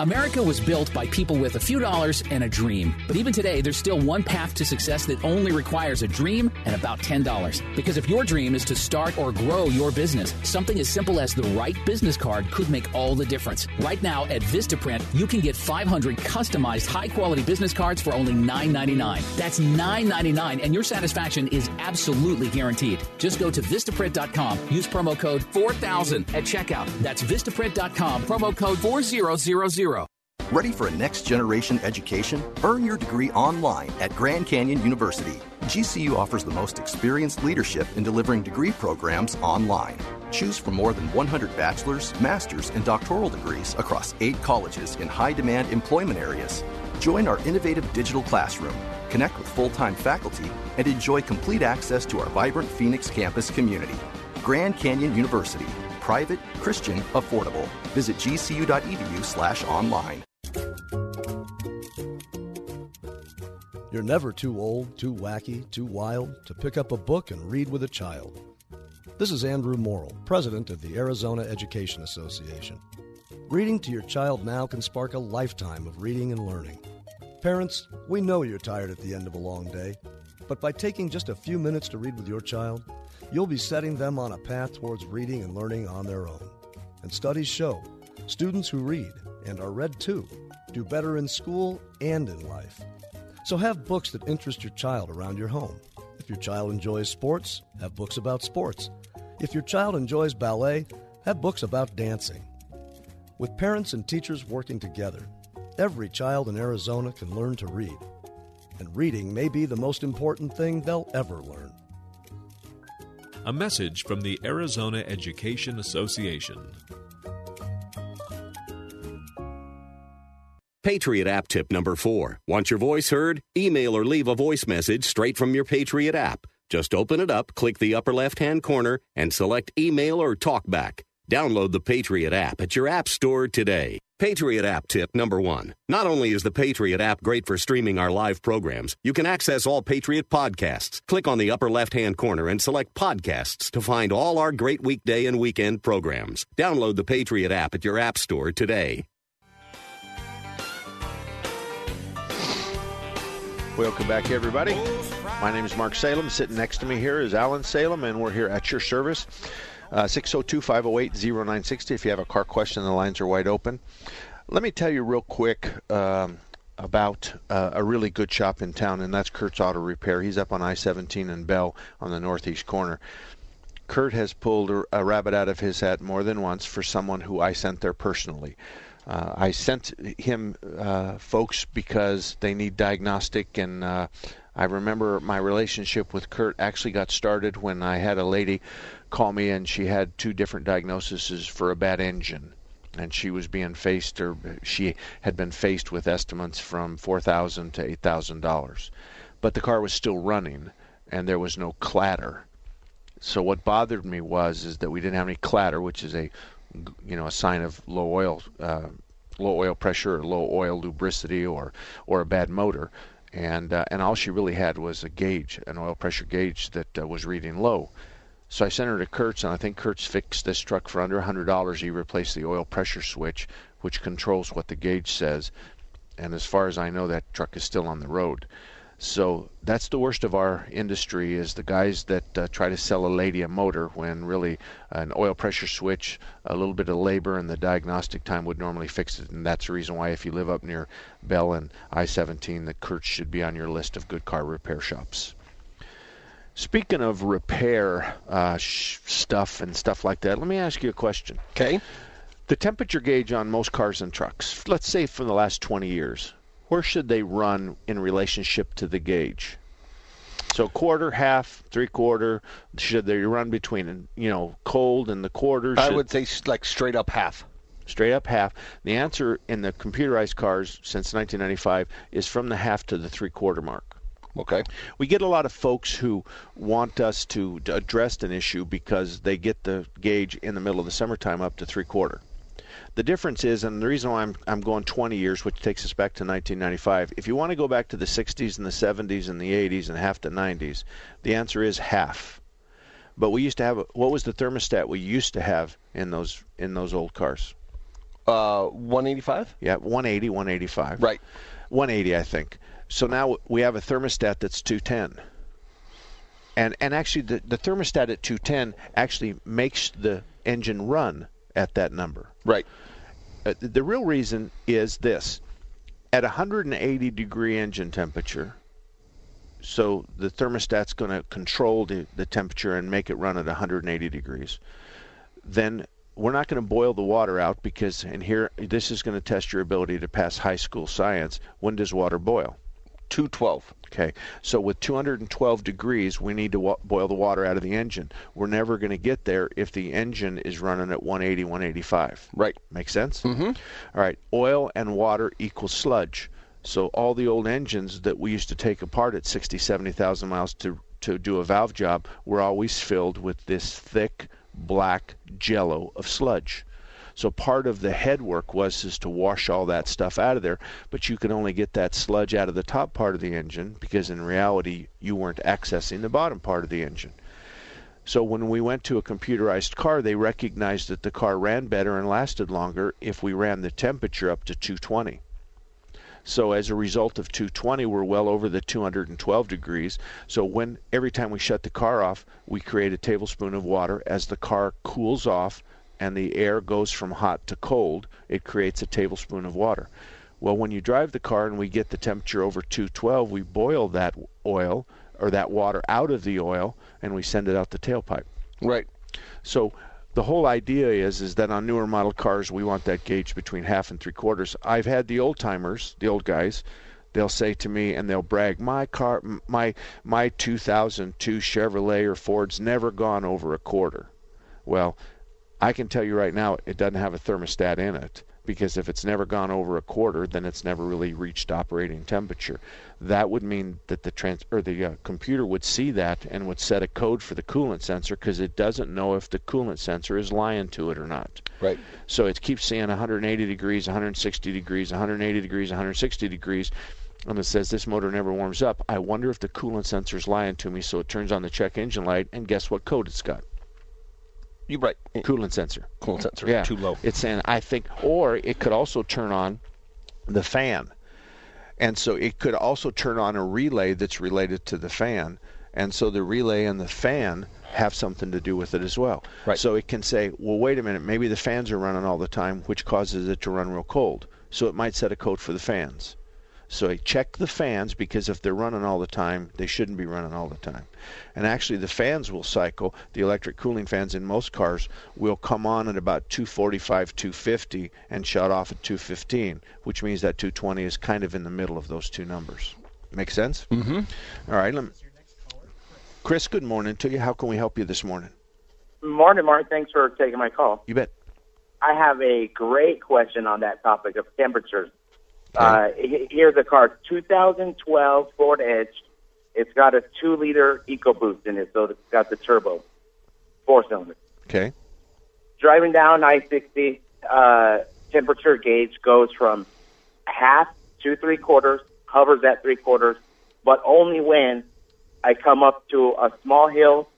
America was built by people with a few dollars and a dream. But even today, there's still one path to success that only requires a dream and about $10. Because if your dream is to start or grow your business, something as simple as the right business card could make all the difference. Right now at Vistaprint, you can get 500 customized high quality business cards for only $9.99. That's $9.99 and your satisfaction is absolutely guaranteed. Just go to Vistaprint.com, use promo code 4000 at checkout. That's Vistaprint.com, promo code 4000. Ready for a next generation education? Earn your degree online at Grand Canyon University. GCU offers the most experienced leadership in delivering degree programs online. Choose from more than 100 bachelor's, master's, and doctoral degrees across eight colleges in high demand employment areas. Join our innovative digital classroom, connect with full time faculty, and enjoy complete access to our vibrant Phoenix campus community. Grand Canyon University. Private, Christian, affordable. Visit gcu.edu/slash online. You're never too old, too wacky, too wild to pick up a book and read with a child. This is Andrew Morrill, president of the Arizona Education Association. Reading to your child now can spark a lifetime of reading and learning. Parents, we know you're tired at the end of a long day, but by taking just a few minutes to read with your child, you'll be setting them on a path towards reading and learning on their own. And studies show students who read, and are read to, do better in school and in life. So have books that interest your child around your home. If your child enjoys sports, have books about sports. If your child enjoys ballet, have books about dancing. With parents and teachers working together, every child in Arizona can learn to read. And reading may be the most important thing they'll ever learn. A message from the Arizona Education Association. Patriot app tip number four. Want your voice heard? Email or leave a voice message straight from your Patriot app. Just open it up, click the upper left hand corner, and select email or talkback. Download the Patriot app at your app store today. Patriot app tip number one. Not only is the Patriot app great for streaming our live programs, you can access all Patriot podcasts. Click on the upper left hand corner and select podcasts to find all our great weekday and weekend programs. Download the Patriot app at your app store today. Welcome back, everybody. My name is Mark Salem. Sitting next to me here is Alan Salem, and we're here at your service. Uh, 602 508 0960. If you have a car question, the lines are wide open. Let me tell you real quick um, about uh, a really good shop in town, and that's Kurt's Auto Repair. He's up on I 17 and Bell on the northeast corner. Kurt has pulled a, a rabbit out of his hat more than once for someone who I sent there personally. Uh, I sent him uh, folks because they need diagnostic, and uh, I remember my relationship with Kurt actually got started when I had a lady call me and she had two different diagnoses for a bad engine. And she was being faced, or she had been faced with estimates from four thousand to eight thousand dollars, but the car was still running, and there was no clatter. So what bothered me was is that we didn't have any clatter, which is a you know a sign of low oil uh, low oil pressure or low oil lubricity or or a bad motor and uh, and all she really had was a gauge an oil pressure gauge that uh, was reading low so I sent her to Kurt's and I think Kurt's fixed this truck for under $100 he replaced the oil pressure switch which controls what the gauge says and as far as I know that truck is still on the road so that's the worst of our industry is the guys that uh, try to sell a lady a motor when really an oil pressure switch, a little bit of labor, and the diagnostic time would normally fix it. And that's the reason why if you live up near Bell and I-17, the Kurt's should be on your list of good car repair shops. Speaking of repair uh, sh- stuff and stuff like that, let me ask you a question. Okay. The temperature gauge on most cars and trucks, let's say from the last 20 years, where should they run in relationship to the gauge? So quarter, half, three quarter, should they run between you know cold and the quarters? I would say like straight up half. Straight up half. The answer in the computerized cars since 1995 is from the half to the three quarter mark. Okay. We get a lot of folks who want us to address an issue because they get the gauge in the middle of the summertime up to three quarter. The difference is, and the reason why I'm, I'm going 20 years, which takes us back to 1995, if you want to go back to the 60s and the 70s and the 80s and half the 90s, the answer is half. But we used to have, what was the thermostat we used to have in those in those old cars? Uh, 185? Yeah, 180, 185. Right. 180, I think. So now we have a thermostat that's 210. And and actually the, the thermostat at 210 actually makes the engine run at that number. Right. Uh, the real reason is this. At 180 degree engine temperature, so the thermostat's going to control the, the temperature and make it run at 180 degrees, then we're not going to boil the water out because, and here, this is going to test your ability to pass high school science. When does water boil? 212. Okay, so with 212 degrees, we need to wa- boil the water out of the engine. We're never going to get there if the engine is running at 180, 185. Right. Make sense? Mm-hmm. All right, oil and water equals sludge. So all the old engines that we used to take apart at 60, 70,000 miles to to do a valve job were always filled with this thick black jello of sludge. So part of the head work was is to wash all that stuff out of there, but you could only get that sludge out of the top part of the engine because in reality you weren't accessing the bottom part of the engine. So when we went to a computerized car, they recognized that the car ran better and lasted longer if we ran the temperature up to 220. So as a result of 220, we're well over the 212 degrees. So when every time we shut the car off, we create a tablespoon of water. As the car cools off and the air goes from hot to cold, it creates a tablespoon of water. Well, when you drive the car and we get the temperature over 212, we boil that oil or that water out of the oil and we send it out the tailpipe. Right. So the whole idea is is that on newer model cars we want that gauge between half and three quarters. I've had the old timers, the old guys, they'll say to me and they'll brag, my car, my my 2002 Chevrolet or Ford's never gone over a quarter. Well, I can tell you right now, it doesn't have a thermostat in it because if it's never gone over a quarter, then it's never really reached operating temperature. That would mean that the trans or the uh, computer would see that and would set a code for the coolant sensor because it doesn't know if the coolant sensor is lying to it or not. Right. So it keeps saying 180 degrees, 160 degrees, 180 degrees, 160 degrees. And it says this motor never warms up. I wonder if the coolant sensor is lying to me, so it turns on the check engine light, and guess what code it's got? You right. Coolant sensor. Coolant sensor. Yeah. Too low. It's saying I think, or it could also turn on the fan, and so it could also turn on a relay that's related to the fan, and so the relay and the fan have something to do with it as well. Right. So it can say, well, wait a minute, maybe the fans are running all the time, which causes it to run real cold. So it might set a code for the fans. So I check the fans because if they're running all the time, they shouldn't be running all the time. And actually, the fans will cycle. The electric cooling fans in most cars will come on at about 245, 250 and shut off at 215, which means that 220 is kind of in the middle of those two numbers. Make sense? Mm-hmm. All right. Let me, Chris, good morning to you. How can we help you this morning? Morning, Mark. Thanks for taking my call. You bet. I have a great question on that topic of temperatures. Uh, here's a car, 2012 Ford Edge. It's got a two-liter EcoBoost in it, so it's got the turbo, four-cylinder. Okay. Driving down I-60, uh, temperature gauge goes from half to three quarters, hovers at three quarters, but only when I come up to a small hill.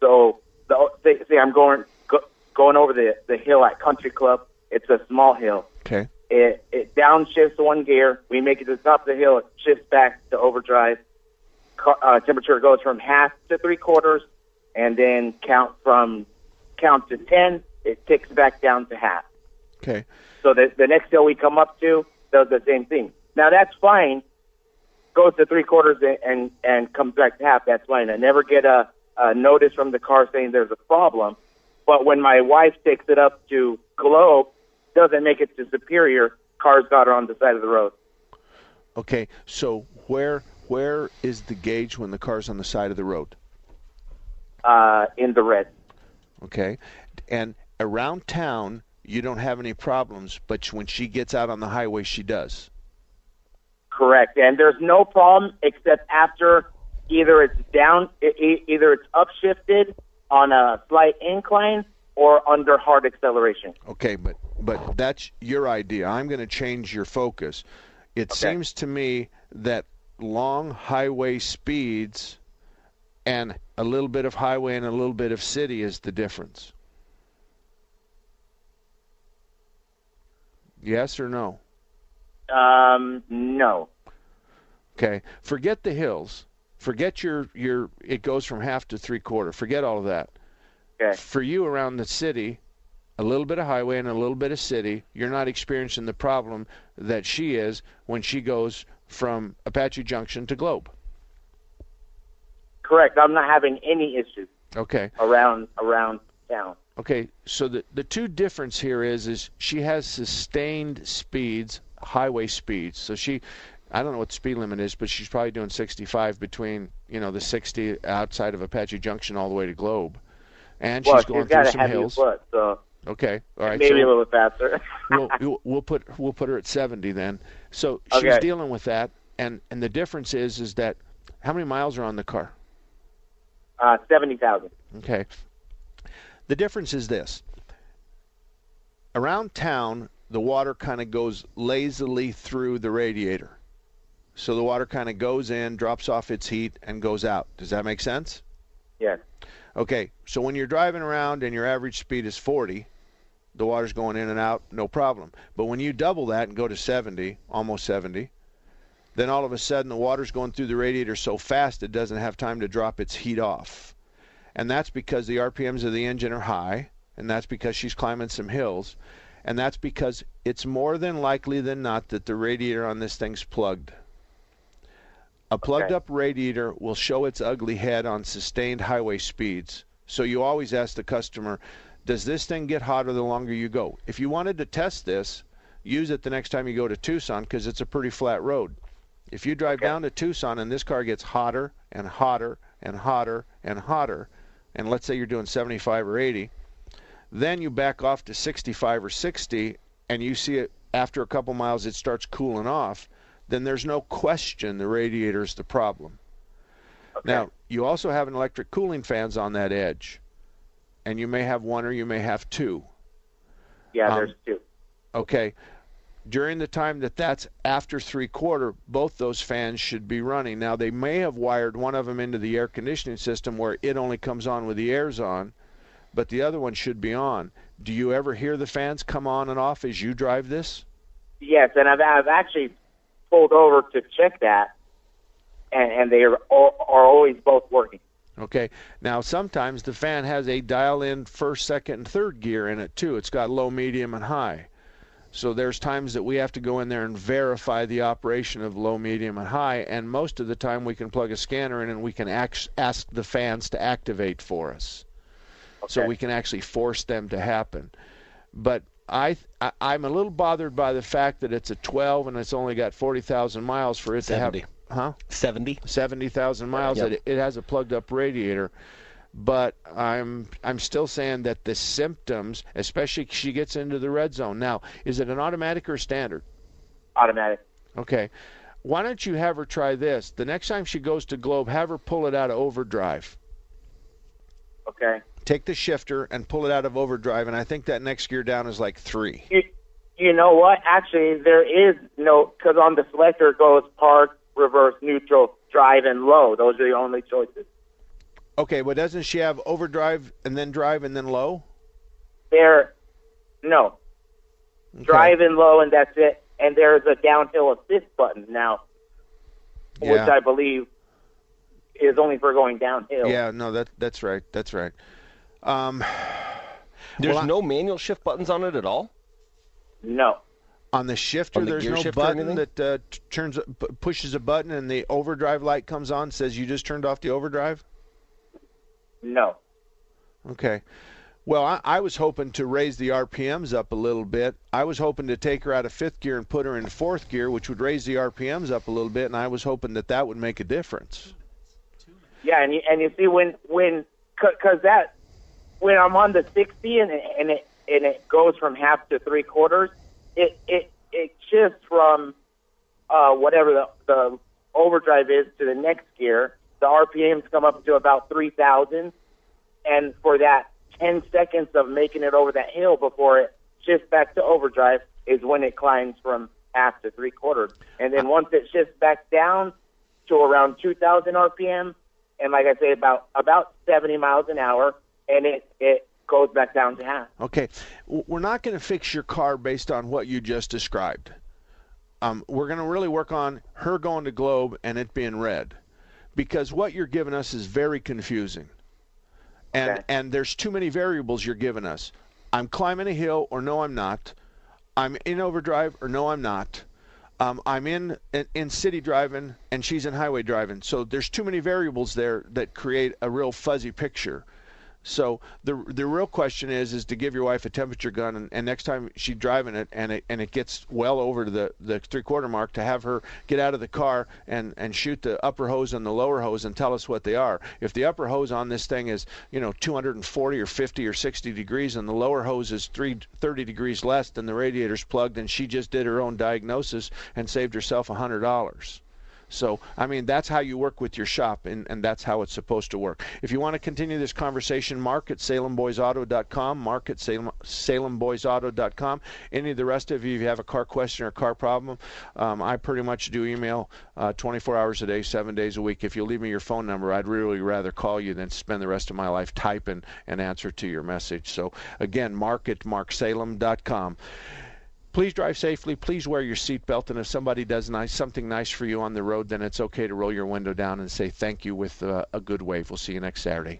So, the, say, say I'm going go, going over the the hill at Country Club. It's a small hill. Okay. It it downshifts one gear. We make it to the top of the hill. It shifts back to overdrive. Car, uh, temperature goes from half to three quarters, and then count from count to ten. It ticks back down to half. Okay. So the the next hill we come up to does the same thing. Now that's fine. Goes to three quarters and and, and comes back to half. That's fine. I never get a, a notice from the car saying there's a problem. But when my wife takes it up to Globe, doesn't make it to Superior. Cars got her on the side of the road. Okay. So where where is the gauge when the car's on the side of the road? Uh, in the red. Okay. And around town, you don't have any problems, but when she gets out on the highway, she does. Correct. And there's no problem except after either it's down, either it's upshifted on a slight incline or under hard acceleration. Okay, but but that's your idea. I'm going to change your focus. It seems to me that long highway speeds and a little bit of highway and a little bit of city is the difference. Yes or no? Um, no. Okay. Forget the hills. Forget your your it goes from half to three quarter. Forget all of that. Okay. For you around the city, a little bit of highway and a little bit of city, you're not experiencing the problem that she is when she goes from Apache Junction to Globe. Correct. I'm not having any issues Okay. around around town. Okay, so the the two difference here is is she has sustained speeds, highway speeds. So she I don't know what the speed limit is, but she's probably doing 65 between you know the 60 outside of Apache Junction all the way to Globe, and well, she's going got through some hills. foot, so Okay, all right. maybe so a little bit faster. we'll, we'll we'll put we'll put her at 70 then. So she's Okay. dealing with that, and and the difference is is that how many miles are on the car? uh, seventy thousand. Okay. The difference is this. Around town, the water kind of goes lazily through the radiator. So the water kind of goes in, drops off its heat, and goes out. Does that make sense? Yes. Okay, so when you're driving around and your average speed is 40, the water's going in and out, no problem. But when you double that and go to 70, almost 70, then all of a sudden the water's going through the radiator so fast it doesn't have time to drop its heat off. And that's because the RPMs of the engine are high, and that's because she's climbing some hills, and that's because it's more than likely than not that the radiator on this thing's plugged. A plugged up radiator will show its ugly head on sustained highway speeds. So you always ask the customer, does this thing get hotter the longer you go? If you wanted to test this, use it the next time you go to Tucson because it's a pretty flat road. If you drive down to Tucson and this car gets hotter and hotter and hotter and hotter, and let's say you're doing 75 or 80, then you back off to 65 or 60 and you see it after a couple miles it starts cooling off, then there's no question the radiator is the problem. Now, you also have an electric cooling fans on that edge, and you may have one or you may have two. Yeah, Um, there's two. Okay. During the time that that's after three quarter, both those fans should be running. Now, they may have wired one of them into the air conditioning system where it only comes on with the air's on, but the other one should be on. Do you ever hear the fans come on and off as you drive this? Yes, and I've I've actually pulled over to check that, and and they are all, are always both working. Okay. Now, sometimes the fan has a dial in first, second, and third gear in it too. It's got low, medium, and high. So there's times that we have to go in there and verify the operation of low, medium, and high. And most of the time, we can plug a scanner in and we can act- ask the fans to activate for us. So we can actually force them to happen. But I, I I'm a little bothered by the fact that it's a 12 and it's only got 40,000 miles for it 70. to have. Huh? 70. 70,000 miles. Yep. It, it has a plugged up radiator. But I'm I'm still saying that the symptoms, especially if she gets into the red zone. Now, is it an automatic or standard? Automatic. Okay. Why don't you have her try this? The next time she goes to Globe, have her pull it out of overdrive. Okay. Take the shifter and pull it out of overdrive, and I think that next gear down is like three. You, you know what? Actually, there is no because on the selector it goes park, reverse, neutral, drive, and low. Those are the only choices. Okay, but doesn't she have overdrive and then drive and then low? There, no, drive and low, and that's it. And there's a downhill assist button now, which I believe is only for going downhill. Yeah, no, that that's right. That's right. Um, There's well, I- no manual shift buttons on it at all. No. On the shifter, On the there's no shifter button that uh, t- turns p- pushes a button and the overdrive light comes on. Says you just turned off the overdrive. No. Okay. Well, I, I was hoping to raise the RPMs up a little bit. I was hoping to take her out of fifth gear and put her in fourth gear, which would raise the RPMs up a little bit, and I was hoping that that would make a difference. Yeah, and you, and you see when when because that when I'm on the 60 and it, and it and it goes from half to three quarters, it it it shifts from uh, whatever the the overdrive is to the next gear. The RPMs come up to about 3,000, and for that 10 seconds of making it over that hill before it shifts back to overdrive is when it climbs from half to three quarters, and then once it shifts back down to around 2,000 RPM, and like I say, about about 70 miles an hour, and it it goes back down to half. Okay, we're not going to fix your car based on what you just described. Um, we're going to really work on her going to Globe and it being red, because what you're giving us is very confusing, and and there's too many variables you're giving us. I'm climbing a hill, or no, I'm not. I'm in overdrive, or no, I'm not. Um, I'm in, in in city driving, and she's in highway driving. So there's too many variables there that create a real fuzzy picture. So the the real question is is to give your wife a temperature gun, and, and next time she's driving it, and it and it gets well over to the the three quarter mark, to have her get out of the car and and shoot the upper hose and the lower hose and tell us what they are. If the upper hose on this thing is you know 240 or 50 or 60 degrees, and the lower hose is three, 30 degrees less than the radiator's plugged, and she just did her own diagnosis and saved herself hundred dollars. So, I mean, that's how you work with your shop, and, and that's how it's supposed to work. If you want to continue this conversation, mark at salemboysauto.com, mark at Salem, salemboysauto.com. Any of the rest of you, if you have a car question or car problem, um, I pretty much do email uh, 24 hours a day, seven days a week. If you leave me your phone number, I'd really rather call you than spend the rest of my life typing an answer to your message. So, again, mark at marksalem.com please drive safely. Please wear your seatbelt. And if somebody does nice something nice for you on the road, then it's okay to roll your window down and say thank you with uh, a good wave. We'll see you next Saturday.